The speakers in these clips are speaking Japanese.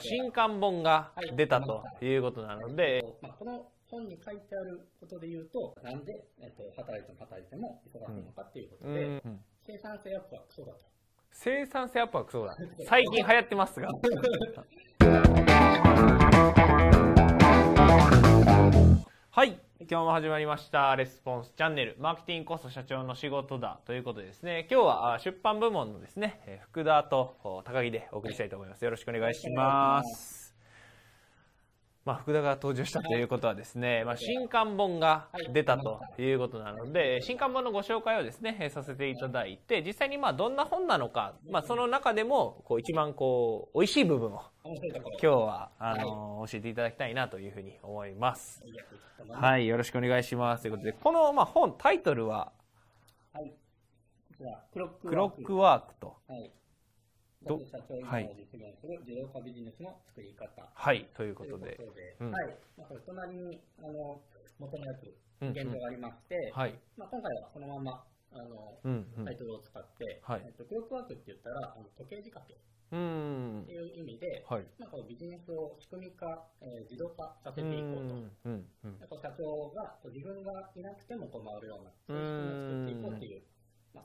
新刊本が出たということなので、まあ、この本に書いてあることで言うと、なんで、えっと、働いても働いても忙しいのかっていうことで、うんうん生産性アップはクソだと。生産性アップはクソだ。最近流行ってますが。はい。今日も始まりました、レスポンスチャンネル、マーケティングこそ社長の仕事だということでですね、今日は出版部門のですね、福田と高木でお送りしたいと思います。よろしくお願いします。まあ、福田が登場したということはですね、まあ、新刊本が出たということなので、新刊本のご紹介をですね、えーさせていただいて、実際にまあ、どんな本なのか、まあ、その中でも、こう、一番こう、美味しい部分を。今日は、あの教えていただきたいなというふうに思います。はい、よろしくお願いします。ということで、この、まあ、本、タイトルは、はい。こちら、クロッククロックワークと。はい。ど社長今はいを実現する自動化ビジネスの作り方。はい、というということで。はい。まあ、これ隣に、あの、元のやつ、うん現状がありまして、はい。まあ、今回はそのまま、あの、うん、うんタイ。トルを使って、はいえっと、クロックワークって言ったら、あの時計仕掛けっうんて。いう意味で、はい。まあ、このビジネスを仕組み化、えー自動化させう、ていこうと。うん、うん。やっぱ社長がこう自分がいなくてもこう回るような、そういう仕組みを作っていこうっていう、まあ、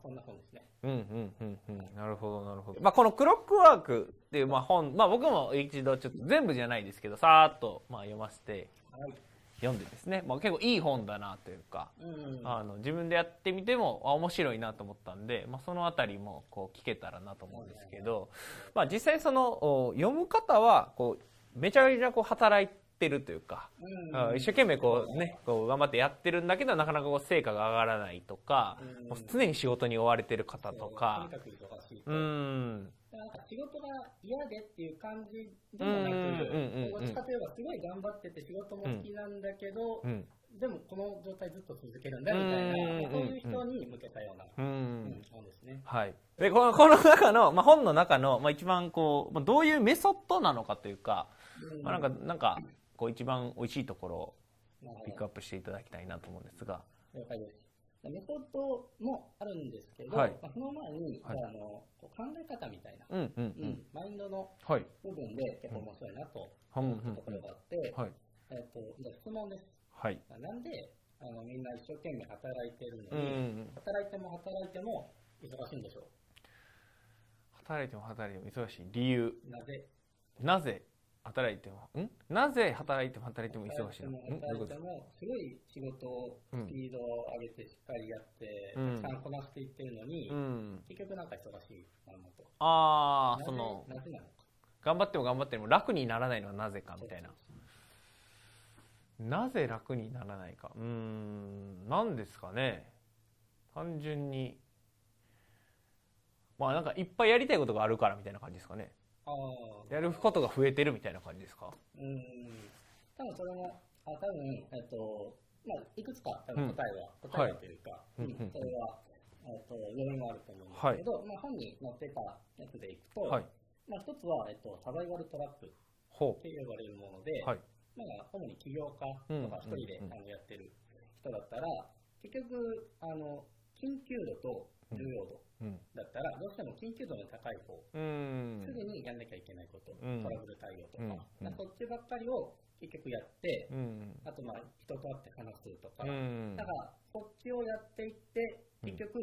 そんな本ですね。うんうんうんうんなるほどなるほど。まあこのクロックワークっていうまあ本、まあ僕も一度ちょっと全部じゃないですけど、さーっとまあ読ませてはい。読んでですね、まあ結構いい本だなというか、うん。あの自分でやってみてもあ面白いなと思ったんで、まあそのあたりもこう聞けたらなと思うんですけど、まあ実際そのお読む方はこうめちゃめちゃこう働いてるというか、うん。あ一生懸命こうね、こう頑張ってやってるんだけど、なかなかこう成果が上がらないとか、うん。もう常に仕事に追われてる方とか。うん、なんか仕事が嫌でっていう感じでもなく、どっちかといえばすごい頑張ってて仕事も好きなんだけど、うん、でもこの状態ずっと続けるんだみたいな、うんうんうんそういう人に向けたような。本ですね。はい。で、この、この中の、まあ、本の中の、まあ、一番こう、まあ、どういうメソッドなのかというか、うんまあ、なんか、なんか、こう、一番美味しいところをピックアップしていただきたいなと思うんですが、了解です。メソッドもあるんですけど、はいまあ、その前に、はいああの考え方みたいな、うん、うん、ううんん。マインドのはい。部分で結構面白いなとうん、うん、思ったところがあって、はい。えっとじゃあ質問です。はい。なんであのみんな一生懸命働いてるのうん、うに、ん。働いても働いても忙しいんでしょ働いても働いても忙しい理由。うなぜ？なぜ？働いても、ん？なぜ働いても働いても忙しいの？働いてもすごい仕事をうんスピードを上げてしっかりやって、うんたくさんこなしていってるのに、うん。結局なんか忙しいままと。ああ、その、なぜなのか。頑張っても頑張っても楽にならないのはなぜかみたいな。なぜ楽にならないか。うーん、なんですかね。単純に。まあなんかいっぱいやりたいことがあるからみたいな感じですかね。やることが増えてるみたいな感じですか？うん。多分それも、あ多分えっと、まあ、いくつか多分答えは、答えはというか、うんはいうんうんそれは、えっと、要因はあると思うんですけど、まあ、本に載ってたやつでいくと、はい。まあ、一つは、えっと、サバイバルトラップっほて呼ばれるもので、う。はい。まあ、主に起業家うんとか一人で、うんあのやってる人だったら、結局、あの、緊急度と重要度うん。だったら、どうしても緊急度の高い方、す。ぐにやんなきゃいけないこと、うんトラブル対応とか、そっちばっかりを結局やって、うん。あとまあ人と会って話すとか、うんだからこっちをやっていって、結局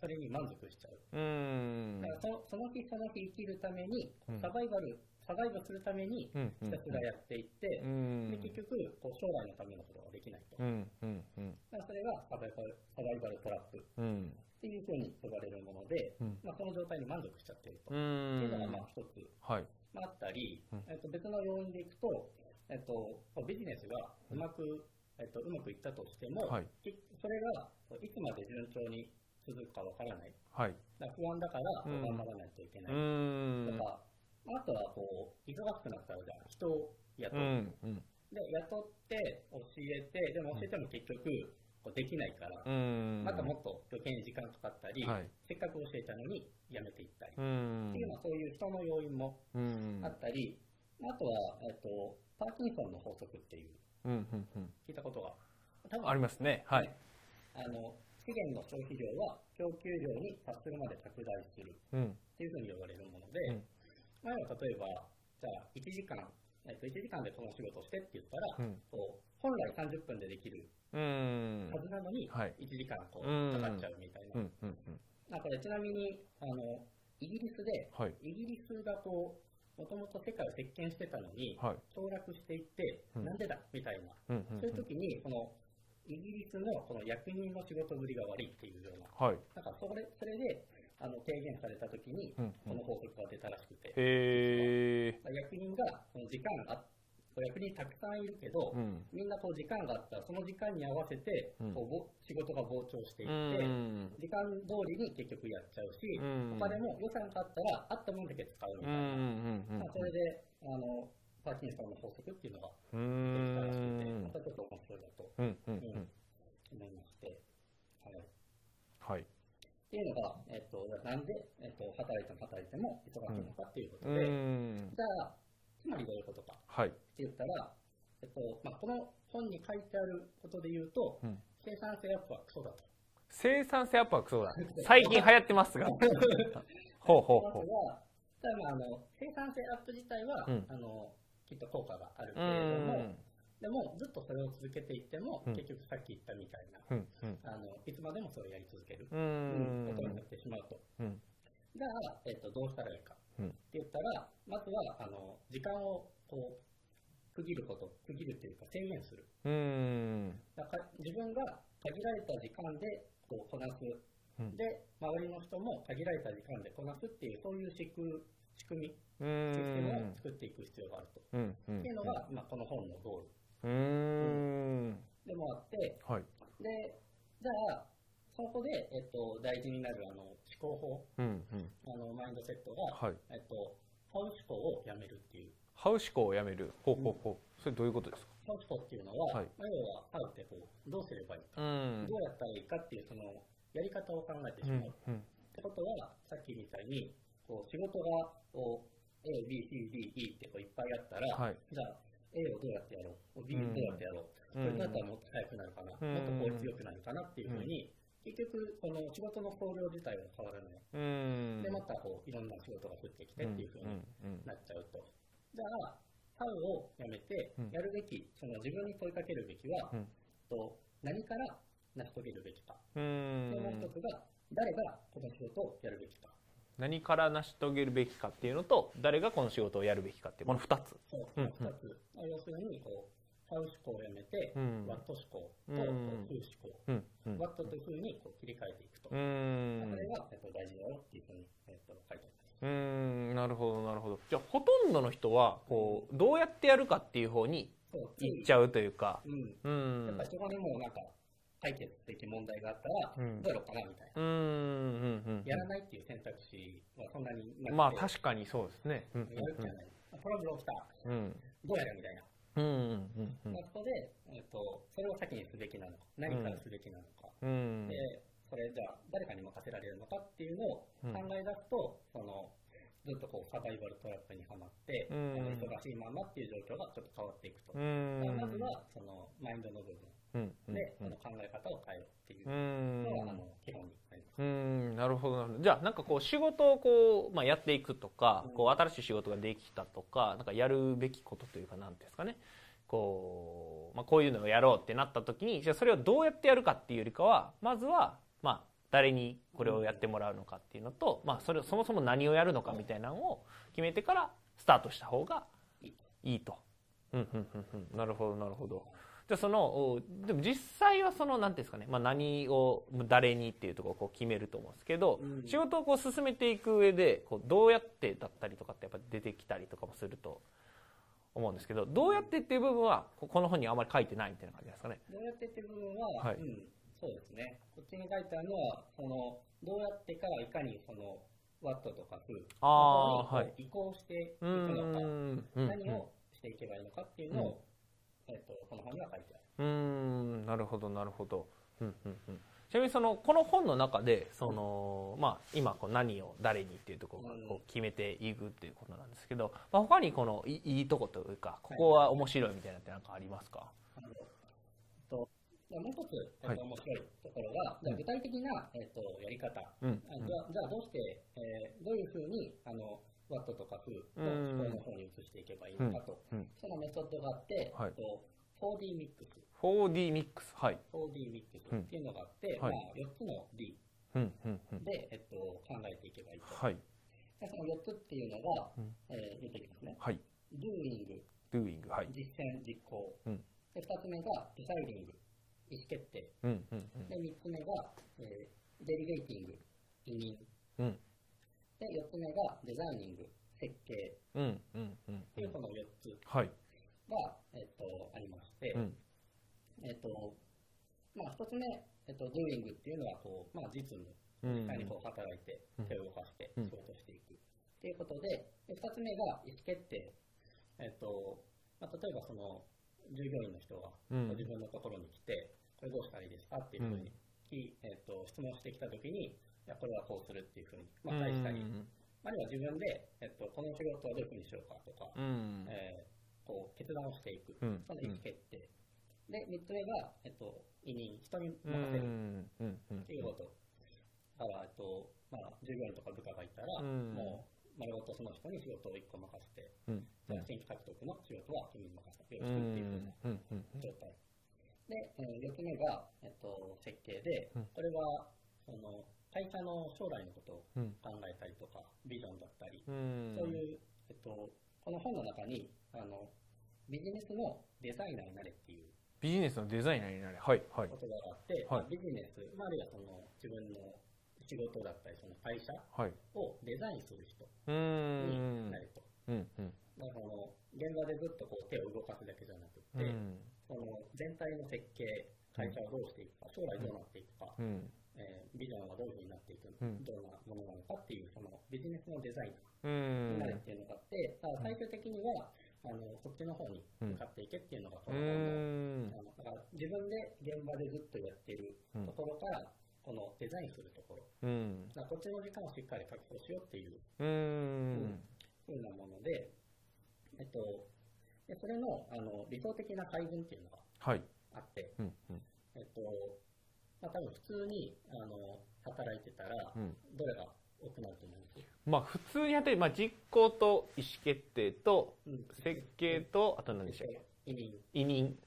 それに満足しちゃう。うんだからそのその日その日生きるためにうん、サバイバル、サバイバルするために、うん。ひたすらやっていってう、ん。で結局こう将来のためのことができないと。だからそれがサバイバルサバイバルトラップっうん。ていうふうに呼ばれるもので、うん。まあ、その状態に満足しちゃっていると。うっていうのがんまあ一つはい。まああったり、うんえっと別の要因でいくと、えっと、ビジネスがうまく、えっと、うまくいったとしても、はいきそれがいつまで順調に続くかわからない。はい。だ不安だからうん頑張らないといけなうい。とか、あとはこう、忙しくなったらじゃあ人を雇う。うん。うん。で、雇って教えて、でも教えても結局こうできないから、うん。またもっと余計に時間かかったり、はい。せっかく教えたのにやめていったり。うん。っていうのはそういう人の要因もうん。あったり、あとは、えっと、パーキンソンの法則っていう、うんうんうん。聞いたことが、多分ありますね。はい。あの資源の消費量は供給量に達するまで拡大するうん。っていうふうに呼ばれるもので、うん。前は例えば、じゃあ1時間、えっと、1時間でこの仕事をしてって言ったら、うん。こう本来30分でできるうんはずなのに、はい。1時間こううん。かかっちゃうみたいな。うんうんうん。なんかねちなみにあのイギリスで、はい。イギリスがこうもともと世界を席巻してたのに、はい。凋落していって、うん。なんでだみたいな、うんうんそういう時にこのイギリスのこの役人の仕事ぶりが悪いっていうような、はい。なんかそれそれであの提言された時に、うんうん。この法則が出たらしくて、へえ役人がこの時間が役人たくさんいるけど、うん。みんなこう時間があったらその時間に合わせて、うん。こうぼ仕事が膨張していっうて、ん。時間通りに結局やっちゃうし、うん。お金も予算があったらあったもんだけ使うみたいな、まあ、それであのパーキンソンの法則っていうのがうできたらしくて、んまたちょっと面白いなとうんうんうん思いまして、はい、っはい。ていうのが、えっと、なんで、えっと、働いても働いても忙しいのかっていうことうで、ん。じゃあつまりどういうことか。はいって言ったら、えっとまあ、この本に書いてあることで言うと、うん。生産性アップはクソだと。生産性アップはクソだ。最近流行ってますが。ほうほうほう。ただまああの生産性アップ自体は、うん。あのきっと効果があるけうれども、ん。でもずっとそれを続けていっても、うん。結局さっき言ったみたいなうん。うん。あのいつまでもそれをやり続ける、ことになってしまうと。うん。じゃあ、えっとどうしたらいいかうんって言ったら、まずはあの時間をこう区切ること、区切るっていうか制限する。うん。だから自分が限られた時間でこうこなす、うん。で周りの人も限られた時間でこなすっていうそういう仕組仕組みうシステムをん作っていく必要があると。うん。うん。っていうのが、まあ、この本のゴール。うん。でもあって、はい。でじゃあ、そこで、えっと、大事になるあの思考法、うん。うん。あのマインドセットが、はい。えっと、ハウ思考をやめるっていう。ハウ思考をやめるほうほうほうそれどういうことですか？ハウ思考っていうのは、はい。まあ要は、ハウってこうどうすればいい？か、うん。どうやったらいいかっていうそのやり方を考えてしまう。うんうん。ってことは、さっきみたいに、こう仕事がこう A、B、C、D、E ってこういっぱいあったら、はい。じゃあ A をどうやってやろう、B をどうやってやろう、うん。それだったらもっと早くなるかな、うん。もっと効率よくなるかなっていうふうに、結局、この仕事の総量自体は変わらない。うん。で、またこういろんな仕事が降ってきてっていうふうにうん。なっちゃうと。じゃあ、ハウをやめてうん、やるべき、その自分に問いかけるべきは、うんと何から成し遂げるべきか。もう一つが、誰がこの仕事をやるべきか。何から成し遂げるべきかっていうのと誰がこの仕事をやるべきかっていうこの2つそう、うん。要するに、こう、ハウ思考をやめて、うんワット思考と、うんこうフー思考。うんうんワットというふうにこう切り替えていくと。うーんそれが、えっと、大事だよっていうふうに、えっと、書いてあります。うーんなるほどなるほどじゃあほとんどの人はこうどうやってやるかっていう方にそう、行っちゃうというかうん。うんやっぱりそこにもうなんか、解決的問題があったら、うんどうやろうかなみたいな。うーんうんやらないっていう選択肢はそんなになくまあ確かにそうですねうんやるじゃない。トラブル起きた。うんうんどうやるみたいな。うんうんうんまあそこで、えっと、それを先にすべきなのか、何からすべきなのか。うんで、それじゃあ誰かに任せられるのかっていうのをうん。考え出すと、そのずっとこうサバイバルトラップにはまって、うん。忙しいままっていう状況がちょっと変わっていくと。うん。まずはそのマインドの部分。うん。うん。で、あの考え方を変えようっていう。うん。のが、あの基本になります。うーん。なるほどなるほど。じゃあなんかこう仕事をこう、まあ、やっていくとか、うん。こう新しい仕事ができたとかなんかやるべきことというかなんていうんですかね。こう,、まあ、こういうのをやろうってなった時にじゃあそれをどうやってやるかっていうよりかはまずはまあ誰にこれをやってもらうのかっていうのと、まあ、それそもそも何をやるのかみたいなのを決めてからスタートした方がいい。と。うんうんうんうん、なるほどなるほど。じゃあそのおでも実際はそのなんていうんですかね、まあ、何を誰にっていうところをこう決めると思うんですけど、うん。仕事をこう進めていく上でこうどうやってだったりとかってやっぱ出てきたりとかもすると思うんですけどどうやってっていう部分はここの本にはあまり書いてないみたいな感じですかね。どうやってっていう部分は、はい。うん、そうですね。こっちに書いてあるのは、そのどうやってからいかにそのワットとかフーに移行していくのか、何をしていけばいいのかっていうのを、えっとこの本には書いてある。うーんなるほどなるほど、うんうんうん、ちなみにそのこの本の中でその、まあ、今こう何を誰にっていうところがこう決めていくっていうことなんですけど、まあ、他にこのいいいとこというかここは面白いみたいなって何かありますか、あのとでもう一つ、えはい。っと面白いところが、じゃあ具体的な、えっとやり方、うん。あじゃあじゃあどうして、えーどういうふうにあのワットとか風をスコアの方に移していけばいいのかと、うん。うん。そのメソッドがあって、はい。えっと 4D ミックス。4D ミックス。はい。4D ミックスっていうのがあって、まあ、4つの D で、えっと、考えていけばいいと。はい。でその4つっていうのが、うん。えー出てきますね。はい。doing、doing はい。実践、実行。うん。で、2つ目が deciding、意思決定。うんうんうん。で、3つ目が、えー、delegating、委任。うん。で、4つ目がデザイニング、設計。うんうんうんっていうこの4つはい。が、えっと、ありまして、うん。えっと、まあ、1つ目、えっと、doing っていうのは、こう、まあ、実務。うん。実際にこう働いてうん。手を動かしてうん。仕事していく。っていうことで、で2つ目が意思決定。えっと、まあ、例えばその従業員の人がうん。自分のところに来て、どうしたらいいですかっていうふうにき、えっと、質問してきたときに、いや、これはこうするっていうふうに、まあ、返したり、あるいは自分で、えっと、この仕事はどういうふうにしようかとか、うん。えーこう決断をしていく、うん。その意思決定。で、3つ目が、えっと、委任、人にう任せる。ん。うん。うん。っていうこと。だから、えっと、まあ、従業員とか部下がいたら、うん。もう、丸ごとその人に仕事を1個任せて、うん。じゃあ新規獲得の仕事は君に任せてようろしくっていうん。うん。うん。状態。で、えー、4つ目が、えっと、設計でうん、これは、その、会社の将来のことをうん。考えたりとか、ビジョンだったり、うん。そういう、えっと、この本の中に、あの、ビジネスのデザイナーになれっていうビジネスのデザイナーになれ。はいはい。言葉があって、はい。ビジネス、まあ、あるいはその自分の仕事だったり、その会社はい。をデザインする人になると。うんうん。だから現場でずっとこう手を動かすだけじゃなくうて、んその全体の設計、会社をどうしていくか、将来どうなっていくか、うん。えービジョンはどういうふうになっていく、うん。どんなものなのかっていう、そのビジネスのデザインうんになるっていうのがあって、だから最終的には、あのそっちの方に向かっていけっていうのが、こうの本のんあのだから自分で現場でずっとやってるうん。ところから、このデザインするところ、うん。だこっちの時間をしっかり確保しようっていううん。ふうなもので、えっと、でそれのあの理想的な配分っていうのがはい。あって、うんうん。えっと、まあ多分普通にあの働いてたら、うん。どれが多くなると思うんです？よ。まあ普通にやってる、まあ、実行と意思決定とうん。設計とあと何でしたっけ？委任。委任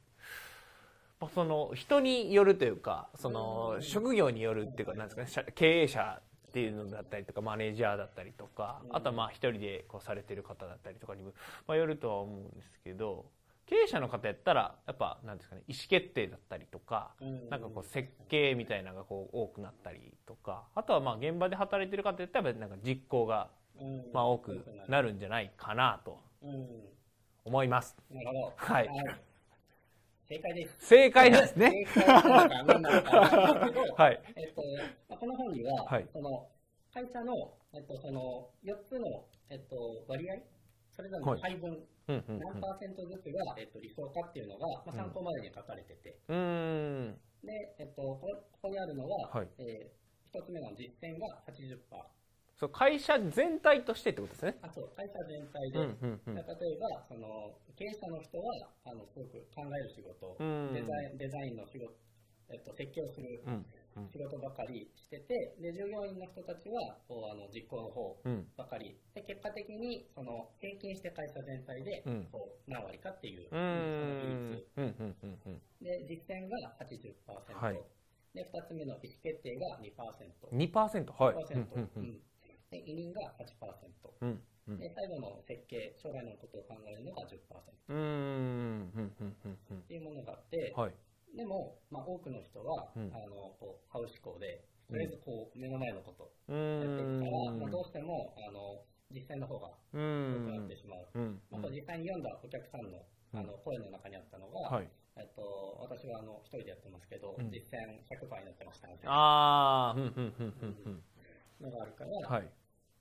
まあその人によるというかそのうん。職業によるっていうかなんですかね社経営者っていうのだったりとかマネージャーだったりとかうんあとはまあ一人でこうされてる方だったりとかにも、まあ、よるとは思うんですけど経営者の方やったらやっぱなんですかね意思決定だったりとかうんなんかこう設計みたいなのがこう多くなったりとかあとはまあ現場で働いてる方やったらなんか実行がうんまあ多くなるんじゃないかなとうん。思います。なるほど。はい正解です。正解ですね。正解なのか何なのはい。えっと、まあ、この本には、はいその会社の、えっと、その4つの、えっと、割合、それぞれの配分、うんうん何パーセントずつが、えっと、理想かっていうのが、まあ、参考までに書かれてて、うん。で、えっと、ここここにあるのは、はいえー、1つ目の実践が80%。そう会社全体としてってことですね。あと、会社全体で、うんうんうん。例えば、その経営者の人はあのすごく考える仕事、うん。デザインデザインの仕事、えっと、設計をするうんうん。仕事ばかりしてて、で従業員の人たちはこうあの実行の方うん。ばかり、で結果的にその平均して会社全体でうん。こう何割かっていう、うーん。その比率。うんうんうんうん。で実践が80%、はい。で2つ目の意思決定が2%。2%はい。2%うんうん。うんで委任が8%、うんうんで最後の設計、将来のことを考えるのが10%。うんっていうものがあって、はい。でも、まあ、多くの人は、うんあのこうハウス思考で、とりあえずこう目の前のことうをやっていくから、んまあ、どうしてもあの実践の方がう多くなっんてしまう。うんまあ、これ実際に読んだお客さんのうんあの声の中にあったのが、はい。えっと、私はあの一人でやってますけど、うん実践100%になってましたみたいなああ、うんうんうんうんのがあるから、うん。はい。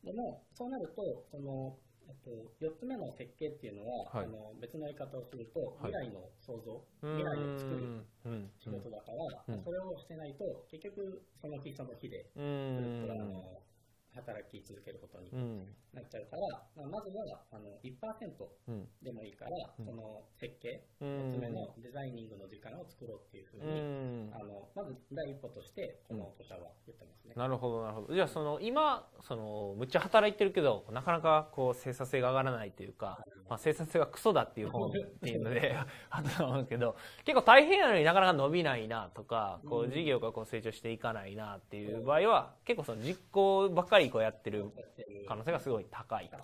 でも、そうなると、そのえっと、4つ目の設計っていうのは、はい。あの別の言い方をすると、はい。未来の創造、う未来を作る仕事だから、うん。それをしてないと、結局、その日その日で、うずっとあんの働き続けることになっちゃうから、まあ、まずはあの1%でもいいから、その設計、1つ目のデザイニングの時間を作ろうっていうふうに、あのまず第一歩としてこの著者は言ってますね。なるほどなるほど。じゃあその今そのむっちゃ働いてるけどなかなかこう生産性が上がらないというか、まあ、生産性がクソだっていう本っていうので あと思うけど結構大変なのになかなか伸びないなとかこう事業がこう成長していかないなっていう場合は結構その実行ばっかりこうやってる可能性がすごい高いと。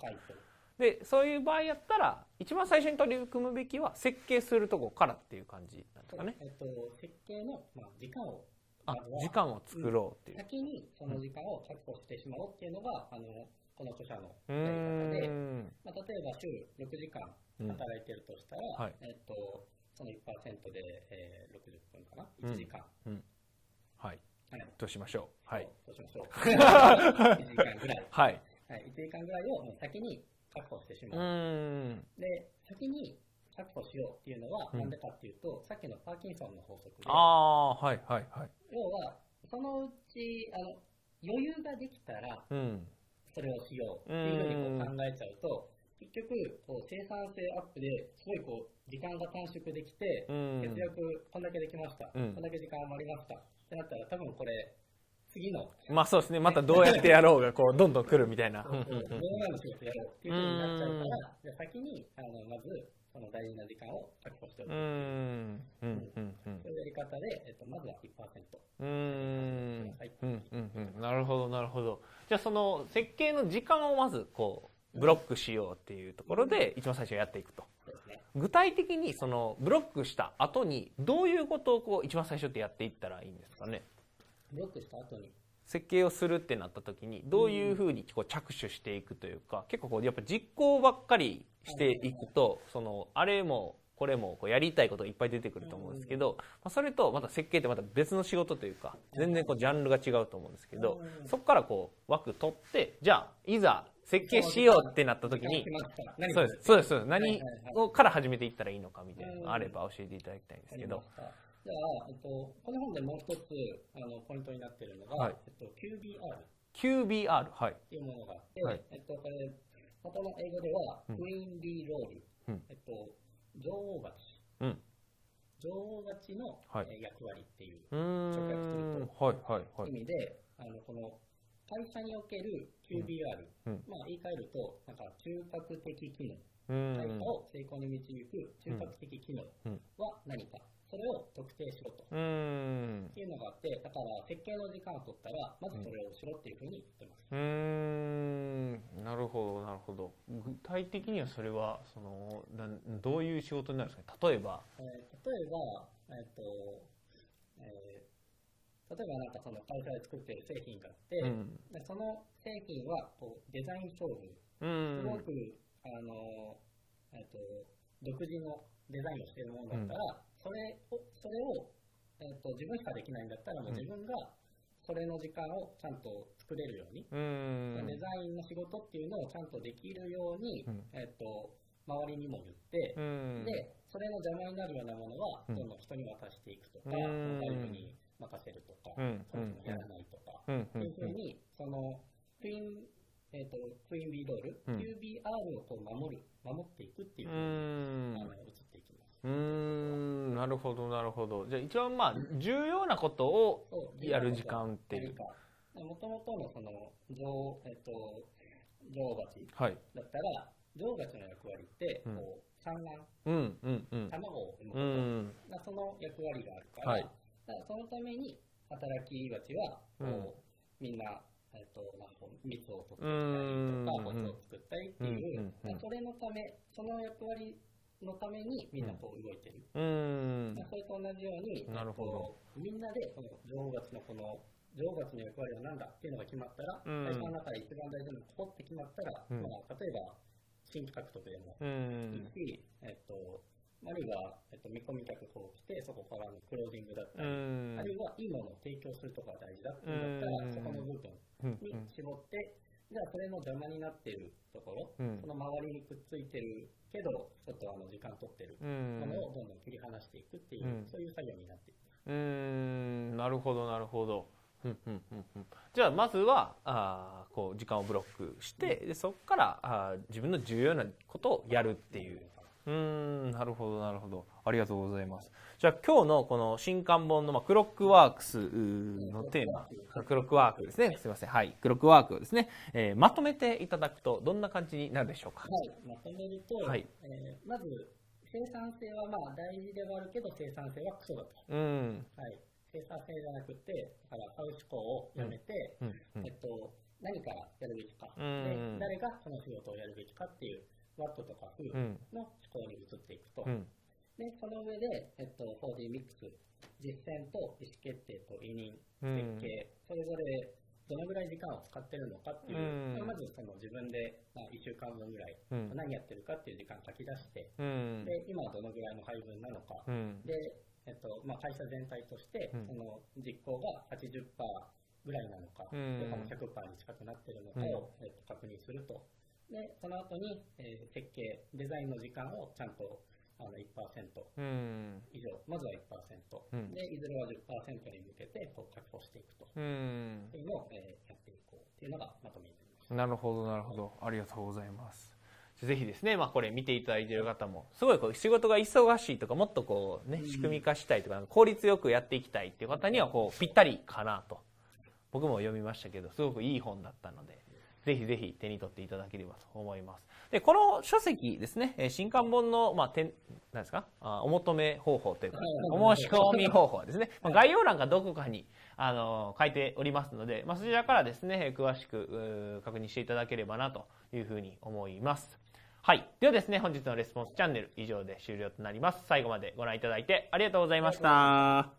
でそういう場合やったら一番最初に取り組むべきは設計するとこからっていう感じなんですかね。えっと、設計の、まあ、時間をあ時間を作ろうっていう、うん、先にその時間を確保してしまおうっていうのが、あのこの著者のやり方で、まあ、例えば週6時間働いてるとしたら、うん。はい、えっと、その1%で、えー、60分かな？1時間、はい、としましょう。はい。としましょう。1時間ぐらい。はい、はい、1時間ぐらいをもう先に確保してしまう。で、先に確保しようっていうのは、なんでかっていうと、さっきのパーキンソンの法則で、ああ、はいはいはい。要は、そのうち、あの、余裕ができたら、それをしようっていうふうにこう考えちゃうと、結局、こう生産性アップですごいこう、時間が短縮できて、節約こんだけできました、こんだけ時間余りましたってなったら、多分これ、次の。まあそうですね。またどうやってやろうが、こう、どんどん来るみたいな。どうなの仕事やろうっていうふうになっちゃうから、じゃ先に、あの、まず、その大事な時間を確保しておく。うん。うん。うん。そういうやり方で、えっと、まずは1%。うん。うん。うん。なるほど、なるほど。じゃあその、設計の時間をまず、こう、ブロックしようっていうところで、一番最初やっていくと。具体的にそのブロックした後にどういうことをこう一番最初ってやっていったらいいんですかね？ブロックした後に。設計をするってなった時にどういうふうにこう着手していくというか結構こうやっぱ実行ばっかりしていくとそのあれもこれもこうやりたいことがいっぱい出てくると思うんですけど、まあ、それとまた設計ってまた別の仕事というか全然こうジャンルが違うと思うんですけどそこからこう枠取ってじゃあいざ設計しようってなった時にそうです。そうです。何をから始めていったらいいのかみたいなのがあれば教えていただきたいんですけど。じゃあ、えっと、この本でもう一つあのポイントになっているのが、はい、えっと、QBR。QBR、はい。っていうものがあって、はい、えっと、これ、元の英語では、クイーンリーロール、うん、えっと、女王勝ち。うん、女王勝ちの、はい、役割っていう、直訳すると、はいはいはい、意味で、あのこの会社における QBR、うん、まあ言い換えると、なんか中核的機能、会社を成功に導く中核的機能は何かそれを特定しろと。っていうのがあって、だから設計の時間を取ったら、まずそれをしろっていうふうに言ってます。うん、なるほど、なるほど。具体的にはそれは、その、どういう仕事になるんですか？例えば。えー、例えば、えっ、ー、と、えー、例えばなんかその会社で作ってる製品があって、うん、でその製品はこうデザイン勝負、すごく、あの、えっ、と、独自のデザインをしているものだったら、それを、それを、えーと、自分しかできないんだったら、もう自分がそれの時間をちゃんと作れるように、うん、デザインの仕事っていうのをちゃんとできるように、うん、えっ、ー、と、周りにも言って、うん、で、それの邪魔になるようなものは、どんどん人に渡していくとか、外部に任せるとか、そもそもやらないとか、っていうふうに、その、クイーン、えっ、ー、と、クイーンビードール、QBR をこう守る、守っていくっていうふうに、あの、移っていきます。うん。なるほどなるほど。じゃあ一番まあ重要なことをやる時間っていう。もともとのその女,、えっと、女王蜂だったら、はい、女王蜂の役割ってこう、産卵、うんうんうん、卵を産むこと、うん、その役割があるから,、はい、だからそのために働き蜂はこう、うん、みんなえっと、なんか蜜を取ったりとか、ホッを作ったりっていう、それのため、その役割のためにみんなこう動いてる。うん。それと同じように、なるほど。みんなでこの女王蜂のこの女王蜂の役割は何だっていうのが決まったら、うん、会社の中で一番大事なのここって決まったら、うん、まあ、例えば新規獲得でもいいし、うん、えっと、あるいは、えっと、見込み客こう来て、そこからのクロージングだったり、あるいはいいものを提供するところが大事だっていうんだったら、そこの部分に絞って、じゃあそれの邪魔になっているところ、その周りにくっついてるけど、ちょっとあの時間取ってるものをどんどん切り離していくっていう、うん、そういう作業になっていく。うん、なるほど、なるほど。うんうんうんうん、じゃあまずはあこう時間をブロックしてでそこからあ自分の重要なことをやるっていううんなるほどなるほど。ありがとうございます。じゃあ今日のこの新刊本の、まあ、クロックワークスのテーマ。クロックワークですね。すいません。はい。クロックワークをですね、えー、まとめていただくとどんな感じになるでしょうか。はい。まとめると、はい。えー、まず生産性はまあ大事ではあるけど生産性はクソだと、うん。はい、生産性じゃなくてだから買う思考をやめて、うんうん、えっと、何からやるべきか、で誰がこの仕事をやるべきかっていうワットとかの思考に移っていくと。うん、で、その上で、えっと、4D ミックス、実践と意思決定と委任、設計、それぞれどのぐらい時間を使ってるのかっていう、うん、まずその自分で、まあ、1週間分ぐらい、何やってるかっていう時間書き出して、うん、で今はどのぐらいの配分なのか、うん、でえっとまあ、会社全体として、その実行が80%ぐらいなのか、うん、100%に近くなってるのかを、えっと、確認すると。で、その後に、えー、設計、デザインの時間をちゃんとあの1%以上、まずは1%、うん、で、いずれは10%に向けてこう確保していくと、うん、っていうのを、えー、やっていこうっていうのがまとめになります。なるほど、なるほど。ありがとうございます。ぜひですね、まあ、これ見ていただいている方も、すごいこう仕事が忙しいとか、もっとこうね、仕組み化したいとか、効率よくやっていきたいっていう方には、こう、ぴったりかなと。僕も読みましたけど、すごくいい本だったので、ぜひぜひ手に取っていただければと思います。で、この書籍ですね、新刊本の、まあ、てん、なんですか？あお求め方法というか、お申し込み方法はですね、まあ、概要欄かどこかに、あの、書いておりますので、まあ、そちらからですね、詳しく確認していただければなというふうに思います。はい。ではですね、本日のレスポンスチャンネル以上で終了となります。最後までご覧いただいてありがとうございました。